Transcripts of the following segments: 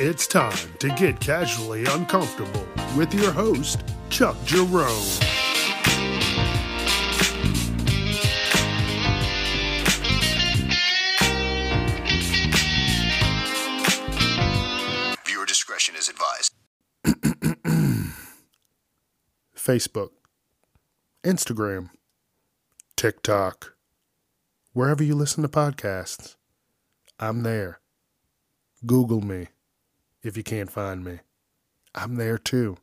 It's time to get casually uncomfortable with your host, Chuck Jerome. Viewer discretion is advised. Facebook, Instagram, TikTok, wherever you listen to podcasts. I'm there. Google me if you can't find me. I'm there too.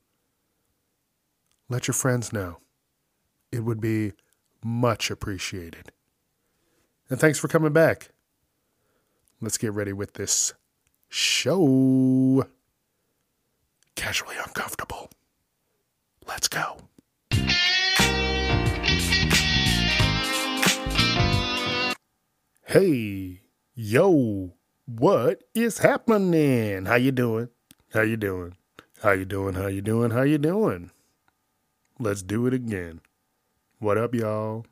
Let your friends know. It would be much appreciated. And thanks for coming back. Let's get ready with this show. Casually uncomfortable. Let's go. Hey, yo, what is happening? How you doing? How you doing? How you doing? How you doing? How you doing? Let's do it again. What up, y'all?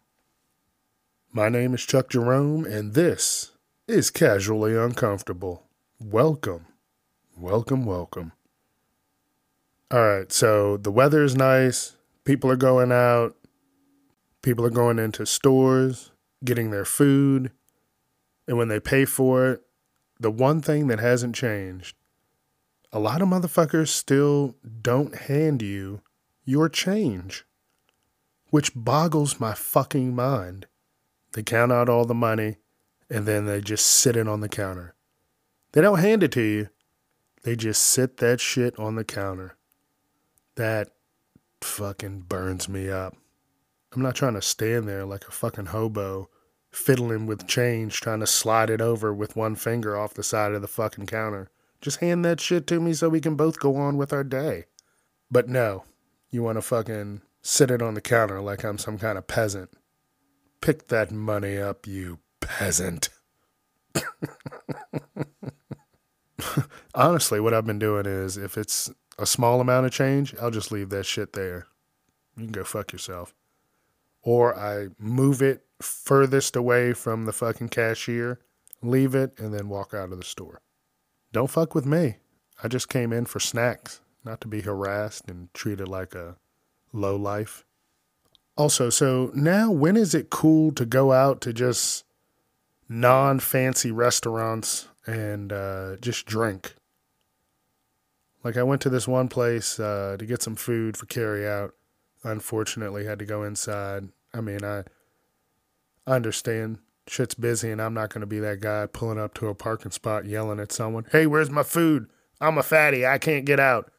My name is Chuck Jerome, and this is Casually Uncomfortable. Welcome, welcome, welcome. All right, so the weather is nice. People are going out. People are going into stores, getting their food. And when they pay for it, the one thing that hasn't changed a lot of motherfuckers still don't hand you your change, which boggles my fucking mind. They count out all the money and then they just sit it on the counter. They don't hand it to you, they just sit that shit on the counter. That fucking burns me up. I'm not trying to stand there like a fucking hobo fiddling with change, trying to slide it over with one finger off the side of the fucking counter. Just hand that shit to me so we can both go on with our day. But no, you want to fucking sit it on the counter like I'm some kind of peasant. Pick that money up, you peasant. Honestly, what I've been doing is if it's a small amount of change, I'll just leave that shit there. You can go fuck yourself. Or I move it furthest away from the fucking cashier, leave it, and then walk out of the store. Don't fuck with me. I just came in for snacks, not to be harassed and treated like a low life. Also, so now when is it cool to go out to just non fancy restaurants and uh, just drink? Like I went to this one place uh, to get some food for carry out. Unfortunately, had to go inside. I mean, I I understand shit's busy and I'm not going to be that guy pulling up to a parking spot yelling at someone, "Hey, where's my food? I'm a fatty. I can't get out."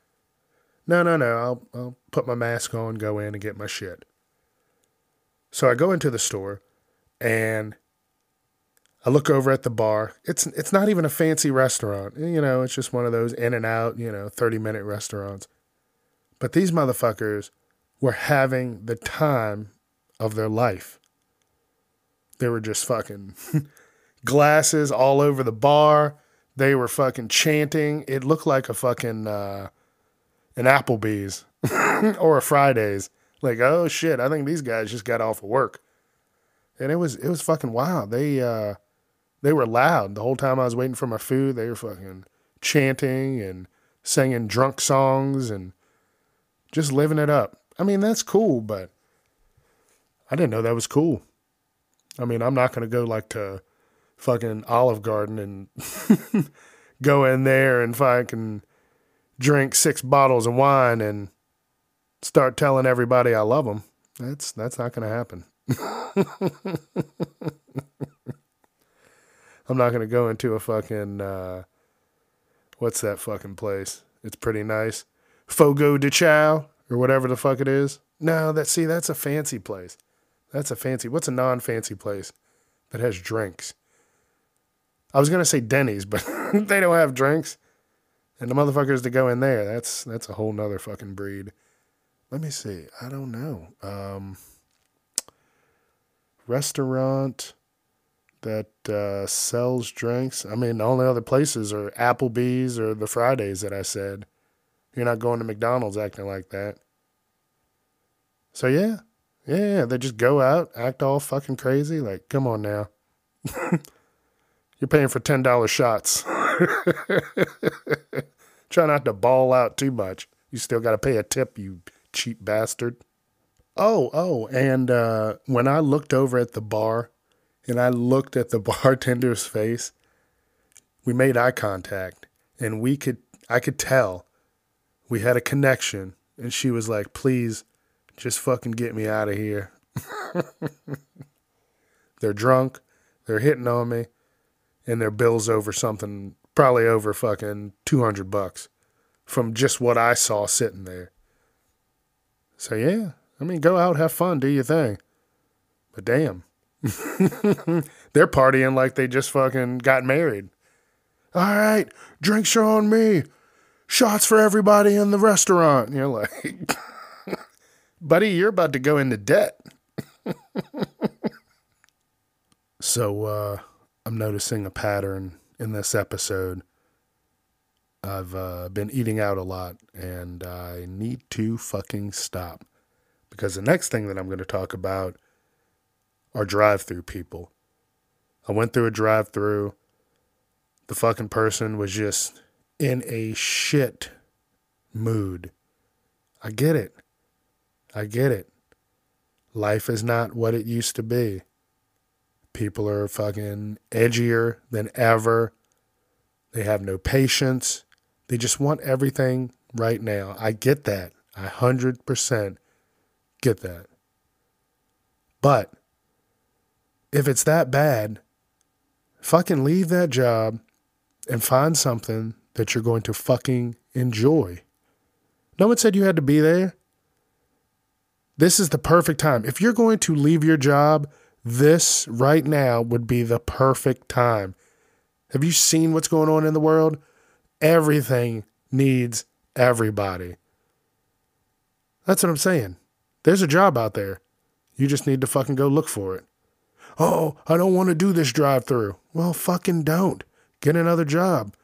No, no, no. I'll I'll put my mask on, go in and get my shit. So I go into the store and I look over at the bar. It's it's not even a fancy restaurant. You know, it's just one of those in and out, you know, 30-minute restaurants. But these motherfuckers were having the time of their life. They were just fucking glasses all over the bar. They were fucking chanting. It looked like a fucking uh, an Applebee's or a Fridays. Like, oh shit, I think these guys just got off of work. And it was it was fucking wild. They uh they were loud the whole time I was waiting for my food. They were fucking chanting and singing drunk songs and just living it up. I mean, that's cool, but I didn't know that was cool. I mean, I'm not going to go like to fucking Olive Garden and go in there and fucking drink six bottles of wine and start telling everybody I love them. That's that's not going to happen. I'm not going to go into a fucking uh, what's that fucking place? It's pretty nice. Fogo de Chao or whatever the fuck it is. No, that see that's a fancy place. That's a fancy. What's a non-fancy place that has drinks? I was gonna say Denny's, but they don't have drinks. And the motherfuckers that go in there, that's that's a whole nother fucking breed. Let me see. I don't know. Um, restaurant that uh, sells drinks. I mean, the only other places are Applebee's or the Fridays that I said. You're not going to McDonald's acting like that. So yeah, yeah, they just go out, act all fucking crazy. Like, come on now. You're paying for $10 shots. Try not to ball out too much. You still got to pay a tip, you cheap bastard. Oh, oh, and uh, when I looked over at the bar and I looked at the bartender's face, we made eye contact and we could, I could tell we had a connection. And she was like, please just fucking get me out of here. they're drunk, they're hitting on me, and their bill's over something, probably over fucking 200 bucks from just what I saw sitting there. So, yeah, I mean, go out, have fun, do your thing. But damn, they're partying like they just fucking got married. All right, drinks are on me. Shots for everybody in the restaurant. You're like, buddy, you're about to go into debt. so, uh, I'm noticing a pattern in this episode. I've uh, been eating out a lot and I need to fucking stop because the next thing that I'm going to talk about are drive through people. I went through a drive through. The fucking person was just in a shit mood. I get it. I get it. Life is not what it used to be. People are fucking edgier than ever. They have no patience. They just want everything right now. I get that. I 100% get that. But if it's that bad, fucking leave that job and find something that you're going to fucking enjoy. No one said you had to be there. This is the perfect time. If you're going to leave your job, this right now would be the perfect time. Have you seen what's going on in the world? Everything needs everybody. That's what I'm saying. There's a job out there. You just need to fucking go look for it. Oh, I don't want to do this drive through. Well, fucking don't. Get another job.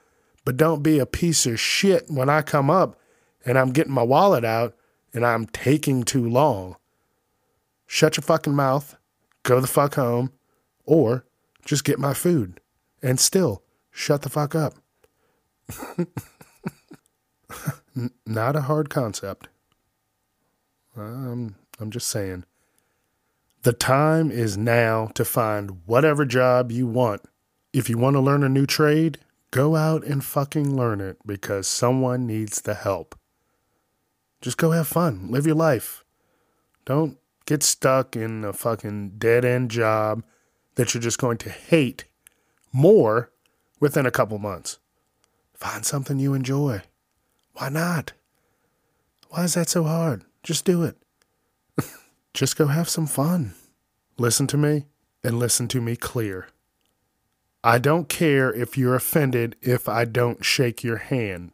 But don't be a piece of shit when I come up and I'm getting my wallet out and I'm taking too long. Shut your fucking mouth, go the fuck home, or just get my food and still shut the fuck up. Not a hard concept. I'm, I'm just saying. The time is now to find whatever job you want. If you want to learn a new trade, go out and fucking learn it because someone needs the help. Just go have fun, live your life. Don't get stuck in a fucking dead end job that you're just going to hate more within a couple months. Find something you enjoy. Why not? Why is that so hard? Just do it. Just go have some fun. Listen to me and listen to me clear. I don't care if you're offended if I don't shake your hand.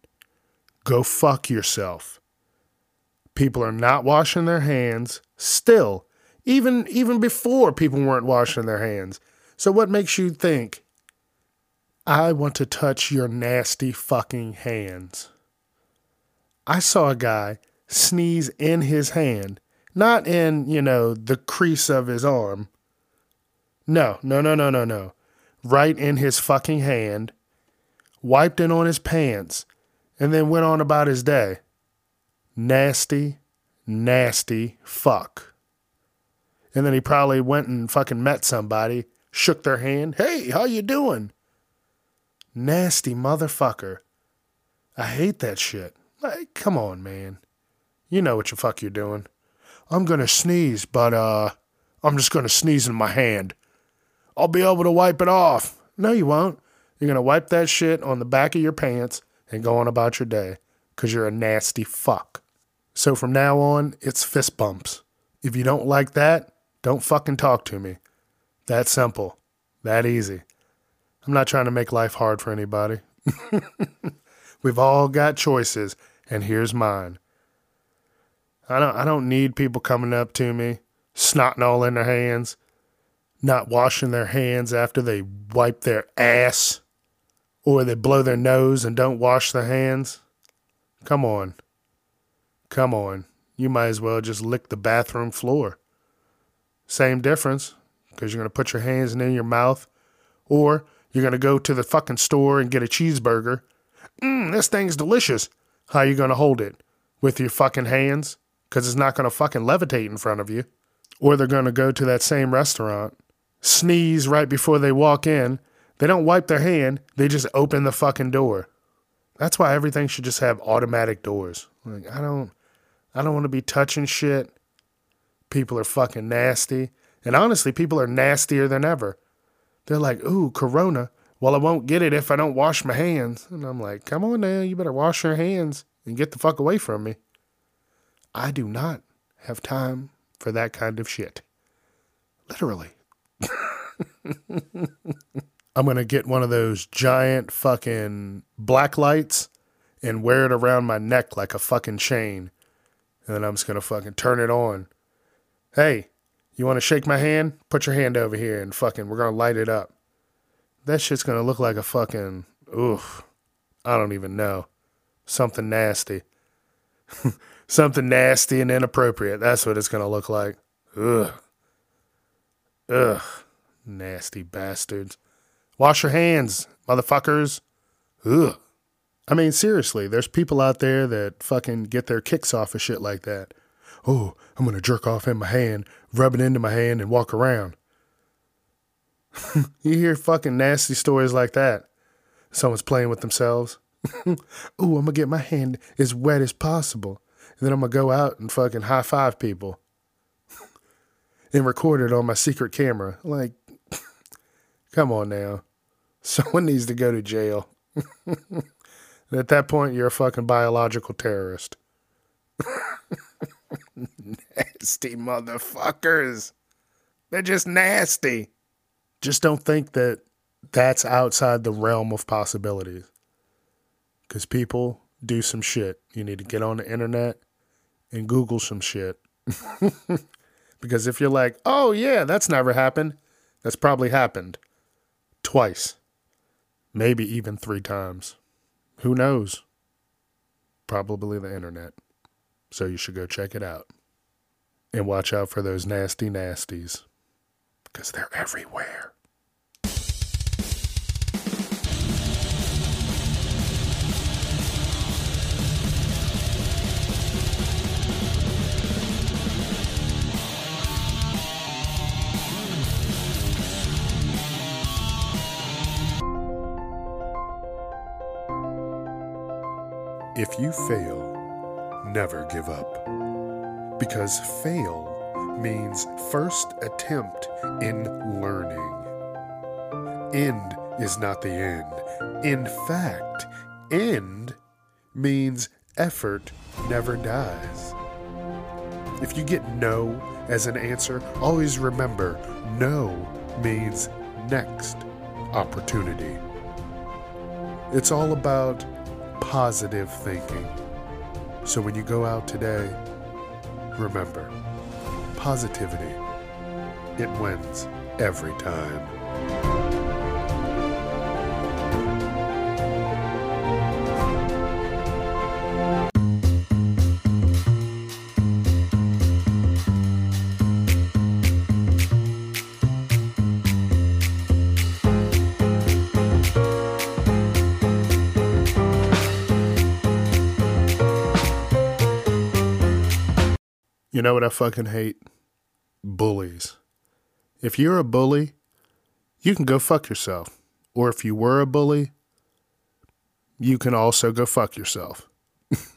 Go fuck yourself. People are not washing their hands still, even even before people weren't washing their hands. So what makes you think I want to touch your nasty fucking hands? I saw a guy sneeze in his hand, not in, you know, the crease of his arm. No, no, no, no, no, no. Right in his fucking hand, wiped it on his pants, and then went on about his day. Nasty, nasty fuck. And then he probably went and fucking met somebody, shook their hand. Hey, how you doing? Nasty motherfucker. I hate that shit. Like, come on, man. You know what the fuck you're doing. I'm gonna sneeze, but uh, I'm just gonna sneeze in my hand. I'll be able to wipe it off. No, you won't. You're gonna wipe that shit on the back of your pants and go on about your day, cause you're a nasty fuck. So from now on, it's fist bumps. If you don't like that, don't fucking talk to me. That simple. That easy. I'm not trying to make life hard for anybody. We've all got choices, and here's mine. I don't I don't need people coming up to me, snotting all in their hands, not washing their hands after they wipe their ass, or they blow their nose and don't wash their hands. Come on. Come on. You might as well just lick the bathroom floor. Same difference, because you're going to put your hands in your mouth, or you're going to go to the fucking store and get a cheeseburger. mm, this thing's delicious. How you going to hold it? With your fucking hands? Because it's not going to fucking levitate in front of you. Or they're going to go to that same restaurant, sneeze right before they walk in. They don't wipe their hand, they just open the fucking door. That's why everything should just have automatic doors. Like, I don't. I don't want to be touching shit. People are fucking nasty. And honestly, people are nastier than ever. They're like, ooh, Corona. Well, I won't get it if I don't wash my hands. And I'm like, come on now, you better wash your hands and get the fuck away from me. I do not have time for that kind of shit. Literally. I'm going to get one of those giant fucking black lights and wear it around my neck like a fucking chain and then I'm just gonna fucking turn it on. Hey, you wanna shake my hand? Put your hand over here and fucking we're gonna light it up. That shit's gonna look like a fucking oof. I don't even know. Something nasty. Something nasty and inappropriate. That's what it's gonna look like. Ugh. Ugh. Nasty bastards. Wash your hands, motherfuckers. Ugh. I mean, seriously, there's people out there that fucking get their kicks off of shit like that. Oh, I'm gonna jerk off in my hand, rub it into my hand, and walk around. you hear fucking nasty stories like that. Someone's playing with themselves. oh, I'm gonna get my hand as wet as possible. And then I'm gonna go out and fucking high five people. and record it on my secret camera. Like, come on now. Someone needs to go to jail. At that point, you're a fucking biological terrorist. nasty motherfuckers. They're just nasty. Just don't think that that's outside the realm of possibilities. Because people do some shit. You need to get on the internet and Google some shit. because if you're like, oh, yeah, that's never happened, that's probably happened twice, maybe even three times. Who knows? Probably the internet. So you should go check it out. And watch out for those nasty nasties. Because they're everywhere. If you fail, never give up. Because fail means first attempt in learning. End is not the end. In fact, end means effort never dies. If you get no as an answer, always remember no means next opportunity. It's all about positive thinking. So when you go out today, remember positivity. It wins every time. You know what I fucking hate? Bullies. If you're a bully, you can go fuck yourself. Or if you were a bully, you can also go fuck yourself.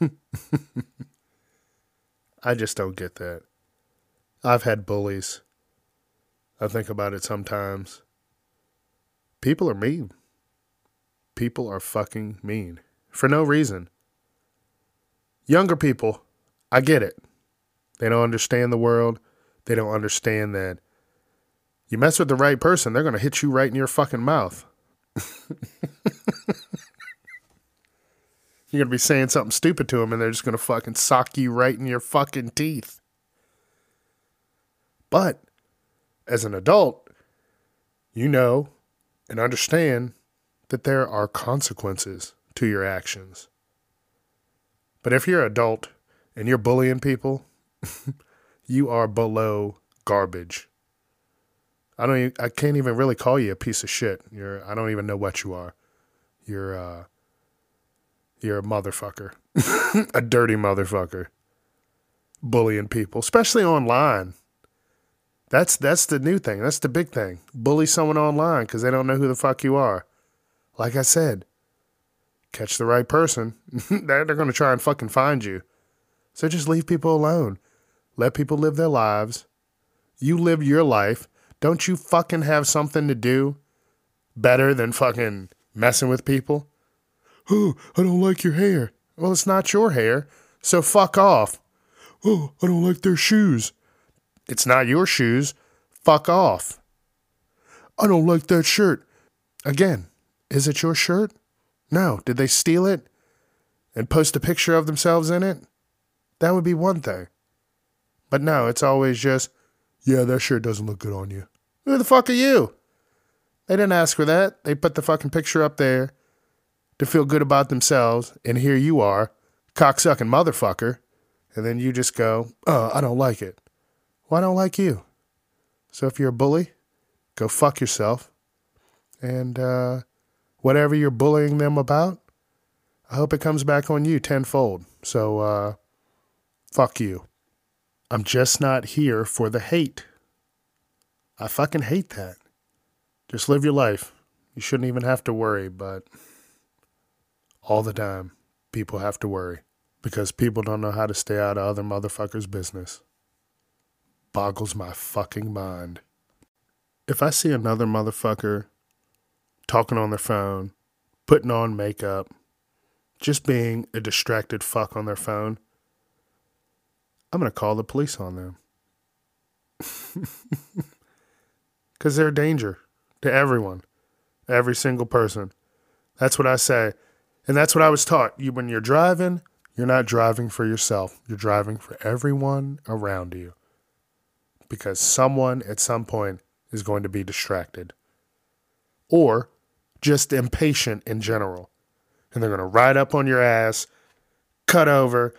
I just don't get that. I've had bullies. I think about it sometimes. People are mean. People are fucking mean for no reason. Younger people, I get it. They don't understand the world. They don't understand that you mess with the right person, they're going to hit you right in your fucking mouth. You're going to be saying something stupid to them and they're just going to fucking sock you right in your fucking teeth. But as an adult, you know and understand that there are consequences to your actions. But if you're an adult and you're bullying people, you are below garbage. I don't. Even, I can't even really call you a piece of shit. You're. I don't even know what you are. You're. Uh, you're a motherfucker, a dirty motherfucker, bullying people, especially online. That's that's the new thing. That's the big thing. Bully someone online because they don't know who the fuck you are. Like I said, catch the right person, they're, they're going to try and fucking find you. So just leave people alone. Let people live their lives. You live your life. Don't you fucking have something to do better than fucking messing with people? Oh, I don't like your hair. Well, it's not your hair, so fuck off. Oh, I don't like their shoes. It's not your shoes. Fuck off. I don't like that shirt. Again, is it your shirt? No. Did they steal it and post a picture of themselves in it? That would be one thing. But no, it's always just, yeah, that shirt doesn't look good on you. Who the fuck are you? They didn't ask for that. They put the fucking picture up there to feel good about themselves, and here you are, cocksucking motherfucker, and then you just go, oh, I don't like it. Well, I don't like you. So if you're a bully, go fuck yourself. And uh, whatever you're bullying them about, I hope it comes back on you tenfold. So uh, fuck you. I'm just not here for the hate. I fucking hate that. Just live your life. You shouldn't even have to worry, but all the time, people have to worry because people don't know how to stay out of other motherfuckers' business. Boggles my fucking mind. If I see another motherfucker talking on their phone, putting on makeup, just being a distracted fuck on their phone, I'm going to call the police on them. Because they're a danger to everyone, every single person. That's what I say. And that's what I was taught. You, when you're driving, you're not driving for yourself, you're driving for everyone around you. Because someone at some point is going to be distracted or just impatient in general. And they're going to ride up on your ass, cut over,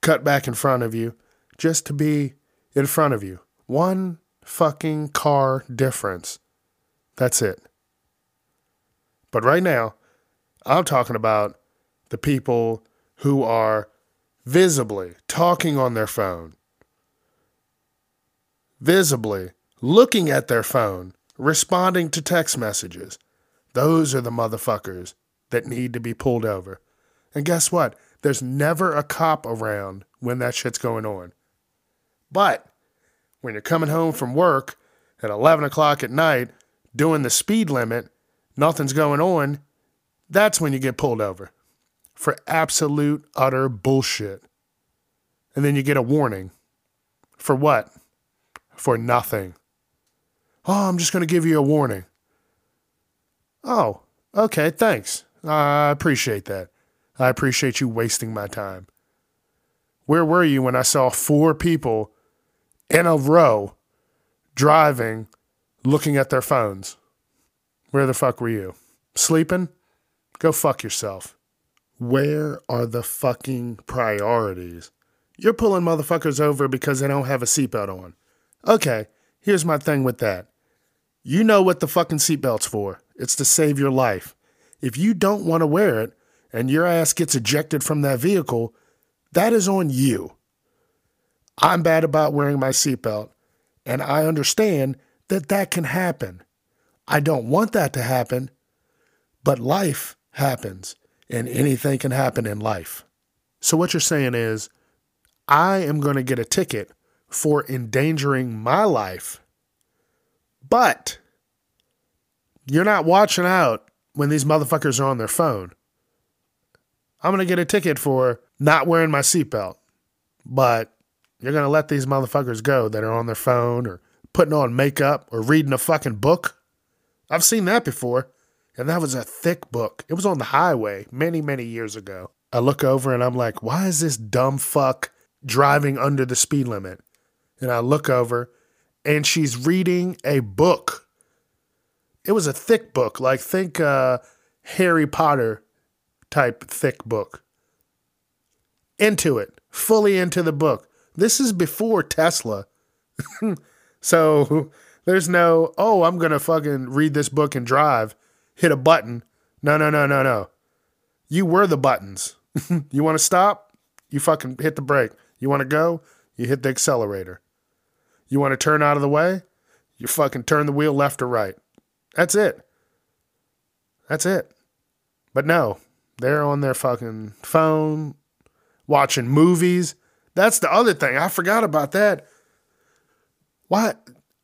cut back in front of you, just to be in front of you. One fucking car difference. That's it. But right now, I'm talking about the people who are visibly talking on their phone, visibly looking at their phone, responding to text messages. Those are the motherfuckers that need to be pulled over. And guess what? There's never a cop around when that shit's going on. But when you're coming home from work at 11 o'clock at night doing the speed limit, nothing's going on, that's when you get pulled over for absolute, utter bullshit. And then you get a warning. For what? For nothing. Oh, I'm just going to give you a warning. Oh, okay, thanks. I appreciate that. I appreciate you wasting my time. Where were you when I saw four people in a row driving, looking at their phones? Where the fuck were you? Sleeping? Go fuck yourself. Where are the fucking priorities? You're pulling motherfuckers over because they don't have a seatbelt on. Okay, here's my thing with that. You know what the fucking seatbelt's for. It's to save your life. If you don't want to wear it and your ass gets ejected from that vehicle, that is on you. I'm bad about wearing my seatbelt, and I understand that that can happen. I don't want that to happen, but life happens, and anything can happen in life. So, what you're saying is, I am going to get a ticket for endangering my life, but you're not watching out when these motherfuckers are on their phone. I'm going to get a ticket for not wearing my seatbelt, but you're going to let these motherfuckers go that are on their phone or putting on makeup or reading a fucking book. I've seen that before. And that was a thick book. It was on the highway many, many years ago. I look over and I'm like, why is this dumb fuck driving under the speed limit? And I look over and she's reading a book. It was a thick book, like think uh, Harry Potter type thick book. Into it, fully into the book. This is before Tesla. so there's no, oh, I'm going to fucking read this book and drive hit a button. No, no, no, no, no. You were the buttons. you want to stop? You fucking hit the brake. You want to go? You hit the accelerator. You want to turn out of the way? You fucking turn the wheel left or right. That's it. That's it. But no, they're on their fucking phone watching movies. That's the other thing. I forgot about that. Why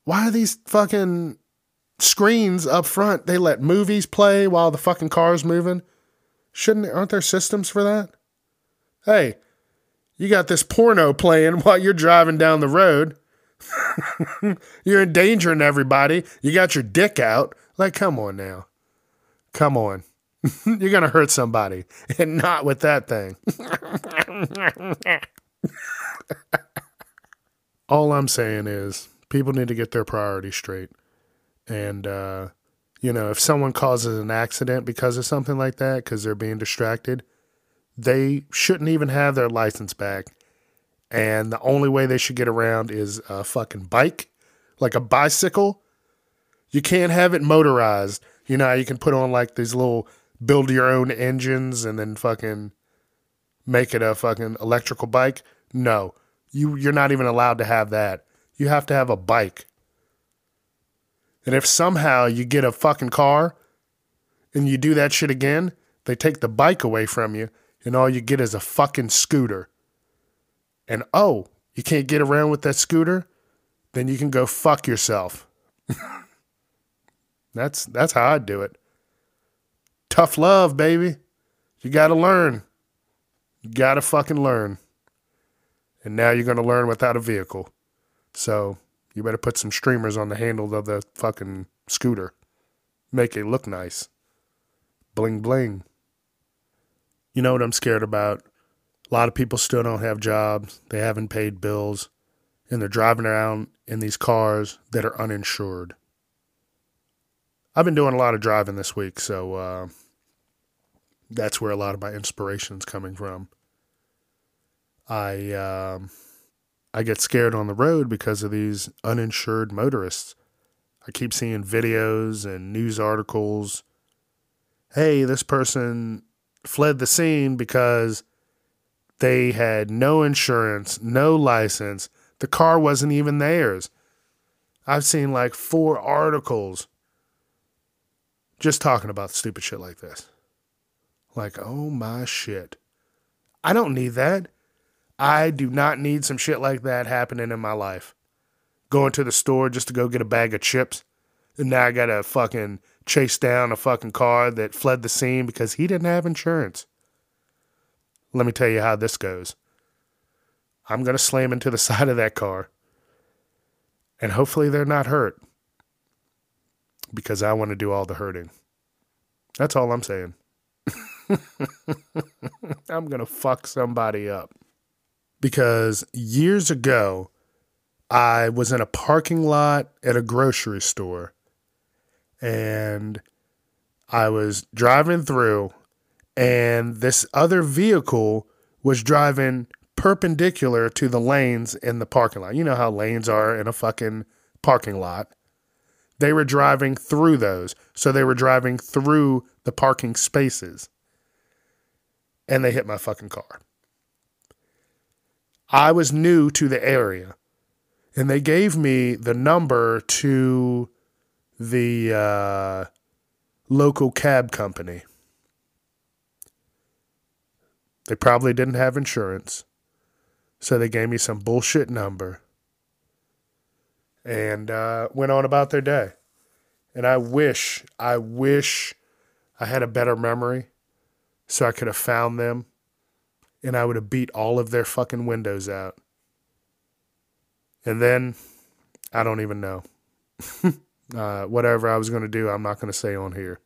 why are these fucking screens up front? They let movies play while the fucking car's moving. Shouldn't aren't there systems for that? Hey, you got this porno playing while you're driving down the road. you're endangering everybody. You got your dick out. Like, come on now. Come on. you're going to hurt somebody and not with that thing. All I'm saying is people need to get their priorities straight. And, uh, you know, if someone causes an accident because of something like that, because they're being distracted, they shouldn't even have their license back. And the only way they should get around is a fucking bike, like a bicycle. You can't have it motorized. You know, you can put on like these little build your own engines and then fucking make it a fucking electrical bike. No, you you're not even allowed to have that. You have to have a bike. And if somehow you get a fucking car and you do that shit again, they take the bike away from you and all you get is a fucking scooter. And oh, you can't get around with that scooter? Then you can go fuck yourself. that's that's how I do it. Tough love, baby. You got to learn. You got to fucking learn. And now you're going to learn without a vehicle. So you better put some streamers on the handle of the fucking scooter. Make it look nice. Bling bling. You know what I'm scared about? A lot of people still don't have jobs. They haven't paid bills. And they're driving around in these cars that are uninsured. I've been doing a lot of driving this week, so uh, that's where a lot of my inspiration's coming from. I um, I get scared on the road because of these uninsured motorists. I keep seeing videos and news articles. Hey, this person fled the scene because they had no insurance, no license. The car wasn't even theirs. I've seen like four articles just talking about stupid shit like this. Like, oh my shit. I don't need that. I do not need some shit like that happening in my life. Going to the store just to go get a bag of chips. And now I gotta fucking chase down a fucking car that fled the scene because he didn't have insurance. Let me tell you how this goes. I'm gonna slam into the side of that car. And hopefully they're not hurt. Because I want to do all the hurting. That's all I'm saying. I'm going to fuck somebody up because years ago, I was in a parking lot at a grocery store and I was driving through, and this other vehicle was driving perpendicular to the lanes in the parking lot. You know how lanes are in a fucking parking lot. They were driving through those. So they were driving through the parking spaces. And they hit my fucking car. I was new to the area, and they gave me the number to the uh, local cab company. They probably didn't have insurance, so they gave me some bullshit number and uh, went on about their day. And I wish, I wish I had a better memory so I could have found them and I would have beat all of their fucking windows out. And then I don't even know. uh, whatever I was going to do, I'm not going to say on here.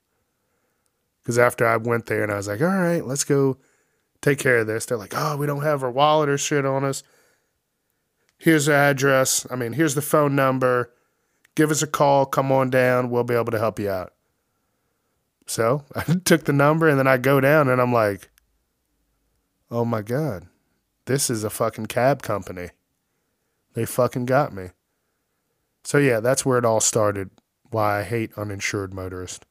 Because after I went there and I was like, all right, let's go take care of this, they're like, oh, we don't have our wallet or shit on us. Here's the address. I mean, here's the phone number. Give us a call. Come on down. We'll be able to help you out. So I took the number and then I go down and I'm like, oh my God, this is a fucking cab company. They fucking got me. So yeah, that's where it all started. Why I hate uninsured motorists.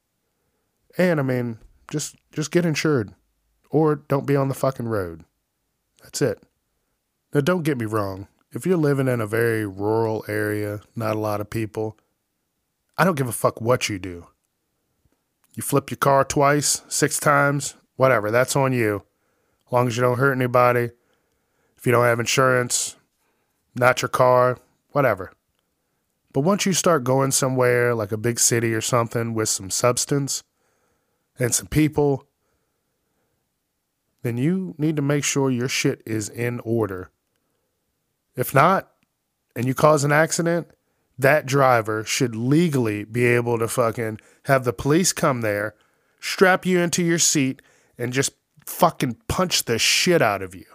And I mean, just just get insured. or don't be on the fucking road. That's it. Now, don't get me wrong. If you're living in a very rural area, not a lot of people, I don't give a fuck what you do. You flip your car twice, six times, whatever, that's on you. As long as you don't hurt anybody. If you don't have insurance, not your car, whatever. But once you start going somewhere like a big city or something with some substance and some people, then you need to make sure your shit is in order. If not, and you cause an accident, that driver should legally be able to fucking have the police come there, strap you into your seat, and just fucking punch the shit out of you.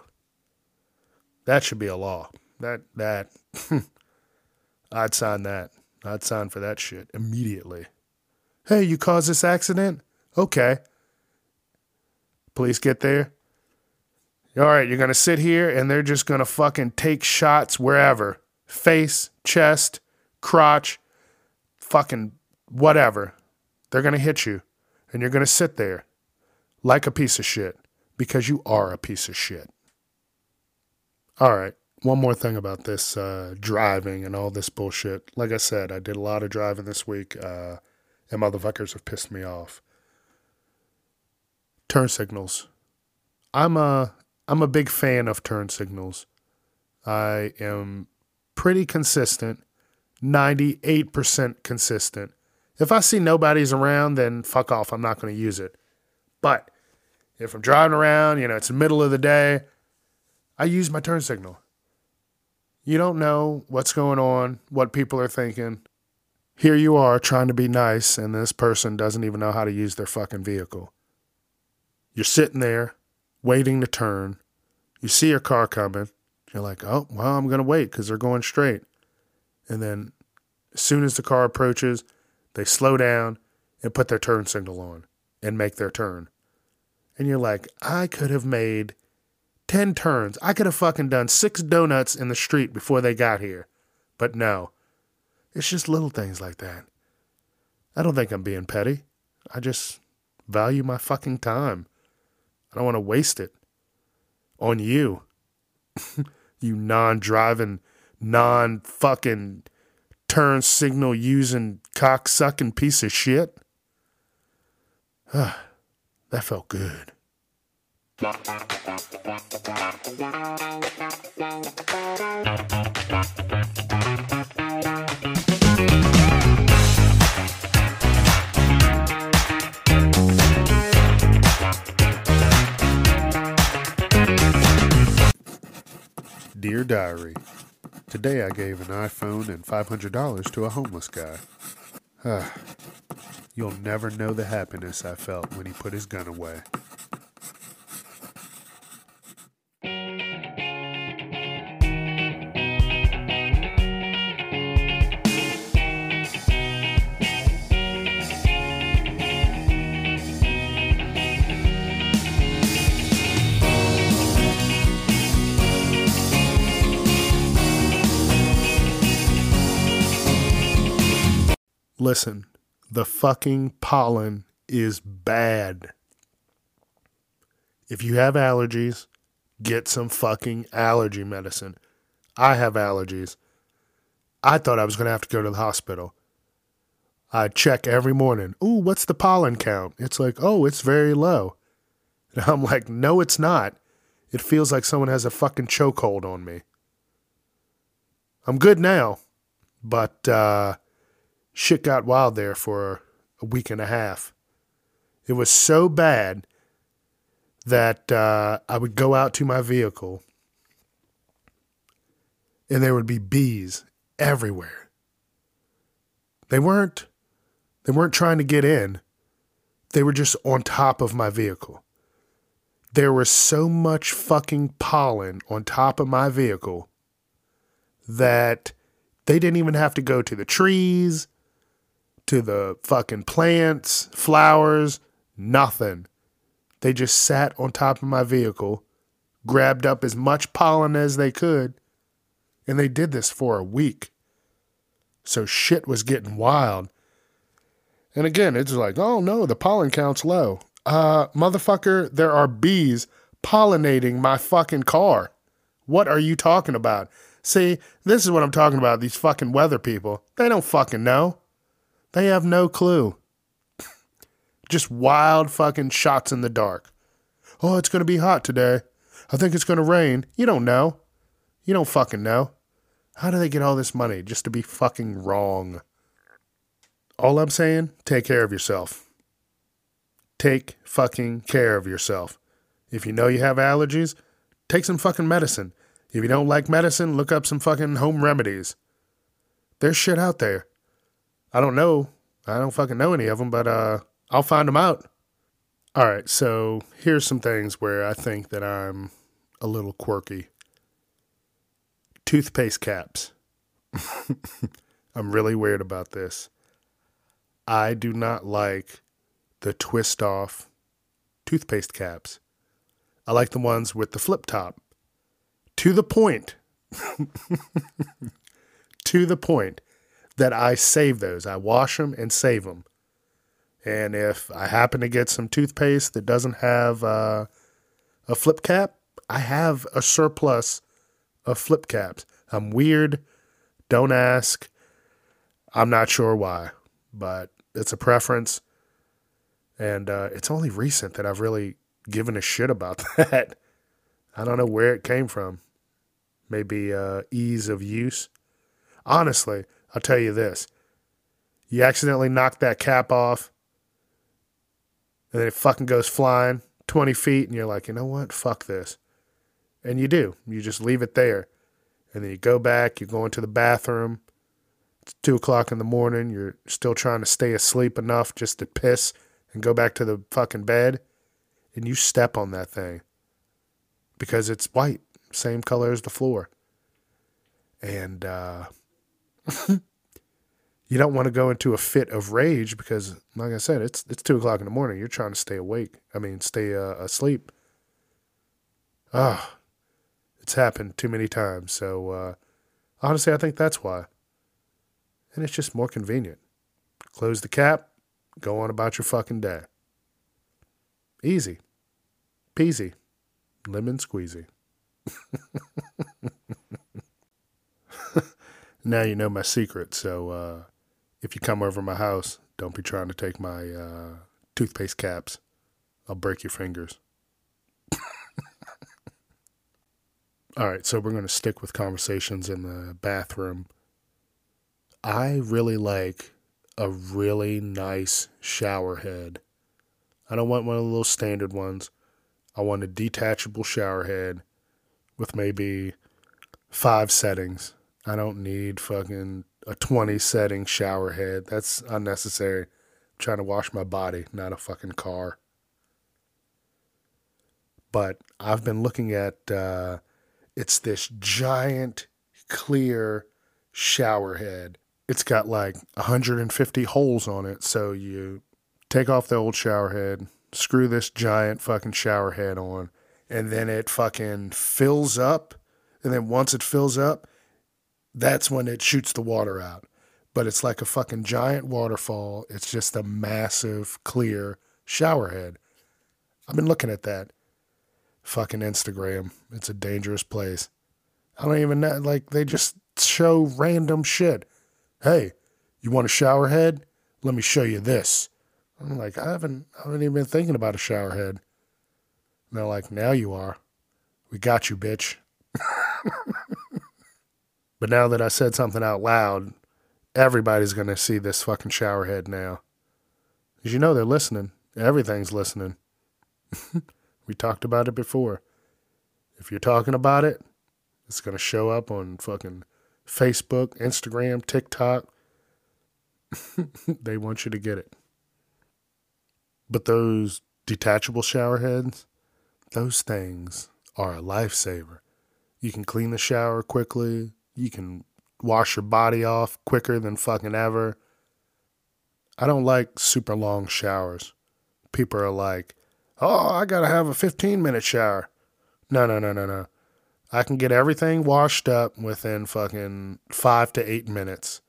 That should be a law. That that I'd sign that. I'd sign for that shit immediately. Hey, you caused this accident? Okay. Police get there. All right, you're going to sit here and they're just going to fucking take shots wherever face, chest, crotch, fucking whatever. They're going to hit you and you're going to sit there like a piece of shit because you are a piece of shit. All right, one more thing about this uh, driving and all this bullshit. Like I said, I did a lot of driving this week uh, and motherfuckers have pissed me off. Turn signals. I'm a I'm a big fan of turn signals. I am pretty consistent, 98% consistent. If I see nobody's around, then fuck off. I'm not going to use it. But if I'm driving around, you know, it's the middle of the day, I use my turn signal. You don't know what's going on, what people are thinking. Here you are trying to be nice, and this person doesn't even know how to use their fucking vehicle. You're sitting there waiting to turn. You see a car coming. You're like, oh, well, I'm going to wait because they're going straight. And then as soon as the car approaches, they slow down and put their turn signal on and make their turn. And you're like, I could have made 10 turns. I could have fucking done six donuts in the street before they got here. But no, it's just little things like that. I don't think I'm being petty. I just value my fucking time. I don't want to waste it on you. you non driving, non fucking turn signal using cock sucking piece of shit. that felt good. Dear Diary, today I gave an iPhone and $500 to a homeless guy. You'll never know the happiness I felt when he put his gun away. Listen, the fucking pollen is bad. If you have allergies, get some fucking allergy medicine. I have allergies. I thought I was going to have to go to the hospital. I check every morning. Ooh, what's the pollen count? It's like, oh, it's very low. And I'm like, no, it's not. It feels like someone has a fucking chokehold on me. I'm good now, but uh, shit got wild there for a week and a half. It was so bad that uh, I would go out to my vehicle and there would be bees everywhere. They weren't they weren't trying to get in. They were just on top of my vehicle. There was so much fucking pollen on top of my vehicle that they didn't even have to go to the trees to the fucking plants, flowers, nothing. They just sat on top of my vehicle, grabbed up as much pollen as they could, and they did this for a week. So shit was getting wild. And again, it's like, oh no, the pollen count's low. Uh, motherfucker, there are bees pollinating my fucking car. What are you talking about? See, this is what I'm talking about. These fucking weather people. They don't fucking know. They have no clue. Just wild fucking shots in the dark. Oh, it's going to be hot today. I think it's going to rain. You don't know. You don't fucking know. How do they get all this money just to be fucking wrong? All I'm saying, take care of yourself. Take fucking care of yourself. If you know you have allergies, take some fucking medicine. If you don't like medicine, look up some fucking home remedies. There's shit out there. I don't know. I don't fucking know any of them, but uh, I'll find them out. All right, so here's some things where I think that I'm a little quirky. Toothpaste caps. I'm really weird about this. I do not like the twist off toothpaste caps. I like the ones with the flip top. To the point. to the point that I save those. I wash them and save them. And if I happen to get some toothpaste that doesn't have uh, a flip cap, I have a surplus of flip caps. I'm weird. Don't ask. I'm not sure why, but it's a preference. And uh, it's only recent that I've really given a shit about that. I don't know where it came from. Maybe uh, ease of use. Honestly, I'll tell you this. You accidentally knock that cap off, and then it fucking goes flying 20 feet, and you're like, you know what? Fuck this. And you do. You just leave it there. And then you go back, you go into the bathroom. It's two o'clock in the morning. You're still trying to stay asleep enough just to piss and go back to the fucking bed. And you step on that thing because it's white, same color as the floor. And uh, you don't want to go into a fit of rage because, like I said, it's it's two o'clock in the morning. You're trying to stay awake. I mean, stay uh, asleep. Ah, oh, it's happened too many times. So uh, honestly, I think that's why. And it's just more convenient. Close the cap, go on about your fucking day. Easy, peasy, lemon squeezy. now you know my secret. So uh, if you come over my house, don't be trying to take my uh, toothpaste caps. I'll break your fingers. All right, so we're going to stick with conversations in the bathroom. I really like a really nice shower head. I don't want one of little standard ones. I want a detachable shower head with maybe five settings. I don't need fucking a 20 setting shower head. That's unnecessary. I'm trying to wash my body, not a fucking car. But I've been looking at uh, it's this giant clear shower head. It's got like 150 holes on it. So you take off the old shower head, screw this giant fucking shower head on, and then it fucking fills up. And then once it fills up, that's when it shoots the water out. But it's like a fucking giant waterfall. It's just a massive, clear shower head. I've been looking at that. Fucking Instagram. It's a dangerous place. I don't even know. Like, they just show random shit. Hey, you want a shower head? Let me show you this. I'm like, I haven't, I haven't even been thinking about a shower head. And they're like, now you are. We got you, bitch. But now that I said something out loud, everybody's going to see this fucking shower head now. Because you know they're listening. Everything's listening. we talked about it before. If you're talking about it, it's going to show up on fucking Facebook, Instagram, TikTok. they want you to get it. But those detachable shower heads, those things are a lifesaver. You can clean the shower quickly. You can wash your body off quicker than fucking ever. I don't like super long showers. People are like, oh, I gotta have a 15 minute shower. No, no, no, no, no. I can get everything washed up within fucking five to eight minutes.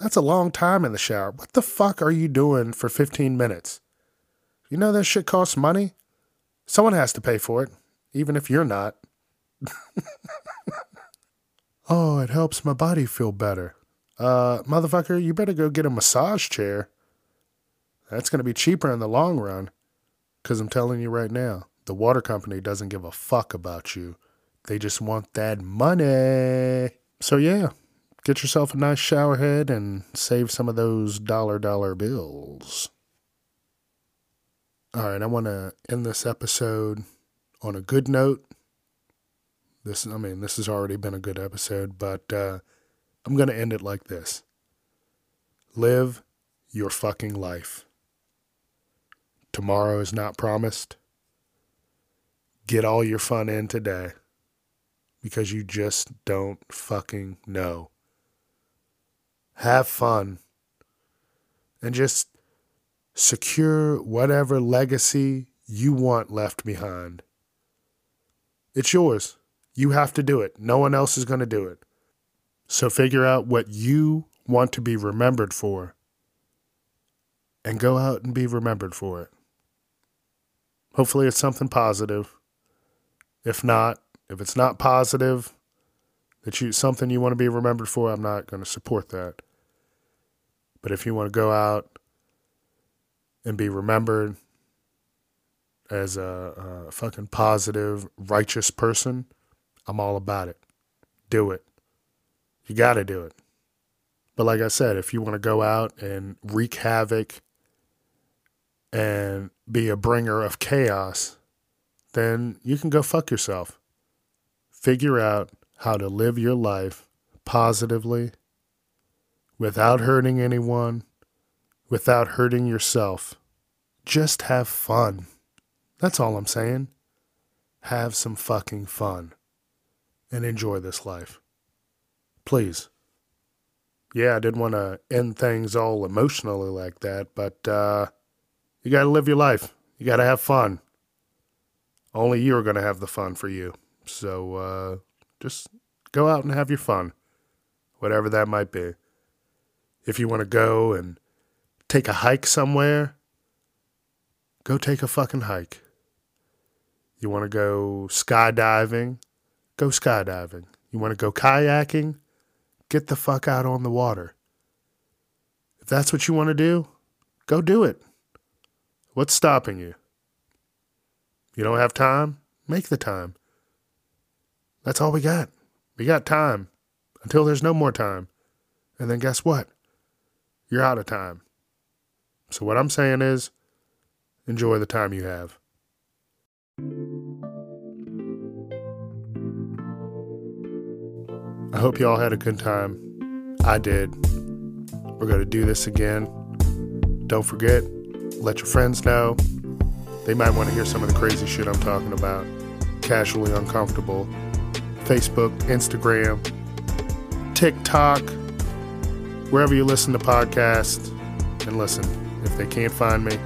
That's a long time in the shower. What the fuck are you doing for 15 minutes? You know that shit costs money? Someone has to pay for it, even if you're not. oh, it helps my body feel better. Uh, motherfucker, you better go get a massage chair. That's going to be cheaper in the long run. Because I'm telling you right now, the water company doesn't give a fuck about you. They just want that money. So, yeah, get yourself a nice shower head and save some of those dollar dollar bills. All right, I want to end this episode on a good note. This, I mean, this has already been a good episode, but uh, I'm going to end it like this Live your fucking life. Tomorrow is not promised. Get all your fun in today because you just don't fucking know. Have fun and just secure whatever legacy you want left behind. It's yours. You have to do it. No one else is going to do it. So figure out what you want to be remembered for and go out and be remembered for it. Hopefully, it's something positive. If not, if it's not positive, that you something you want to be remembered for, I'm not going to support that. But if you want to go out and be remembered as a, a fucking positive, righteous person, I'm all about it. Do it. You got to do it. But like I said, if you want to go out and wreak havoc and be a bringer of chaos, then you can go fuck yourself. Figure out how to live your life positively without hurting anyone, without hurting yourself. Just have fun. That's all I'm saying. Have some fucking fun and enjoy this life. Please. Yeah, I didn't want to end things all emotionally like that, but uh, you got to live your life. You got to have fun. Only you're going to have the fun for you. So uh, just go out and have your fun, whatever that might be. If you want to go and take a hike somewhere, go take a fucking hike. You want to go skydiving, go skydiving. You want to go kayaking, get the fuck out on the water. If that's what you want to do, go do it. What's stopping you? You don't have time? Make the time. That's all we got. We got time until there's no more time. And then guess what? You're out of time. So, what I'm saying is enjoy the time you have. I hope you all had a good time. I did. We're going to do this again. Don't forget, let your friends know. They might want to hear some of the crazy shit I'm talking about. Casually uncomfortable. Facebook, Instagram, TikTok, wherever you listen to podcasts. And listen, if they can't find me,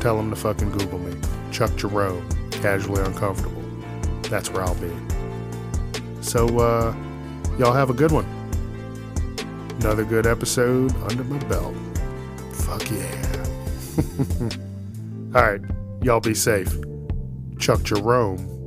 tell them to fucking Google me. Chuck Jerome, casually uncomfortable. That's where I'll be. So, uh, y'all have a good one. Another good episode under my belt. Fuck yeah. All right, y'all be safe. Chuck Jerome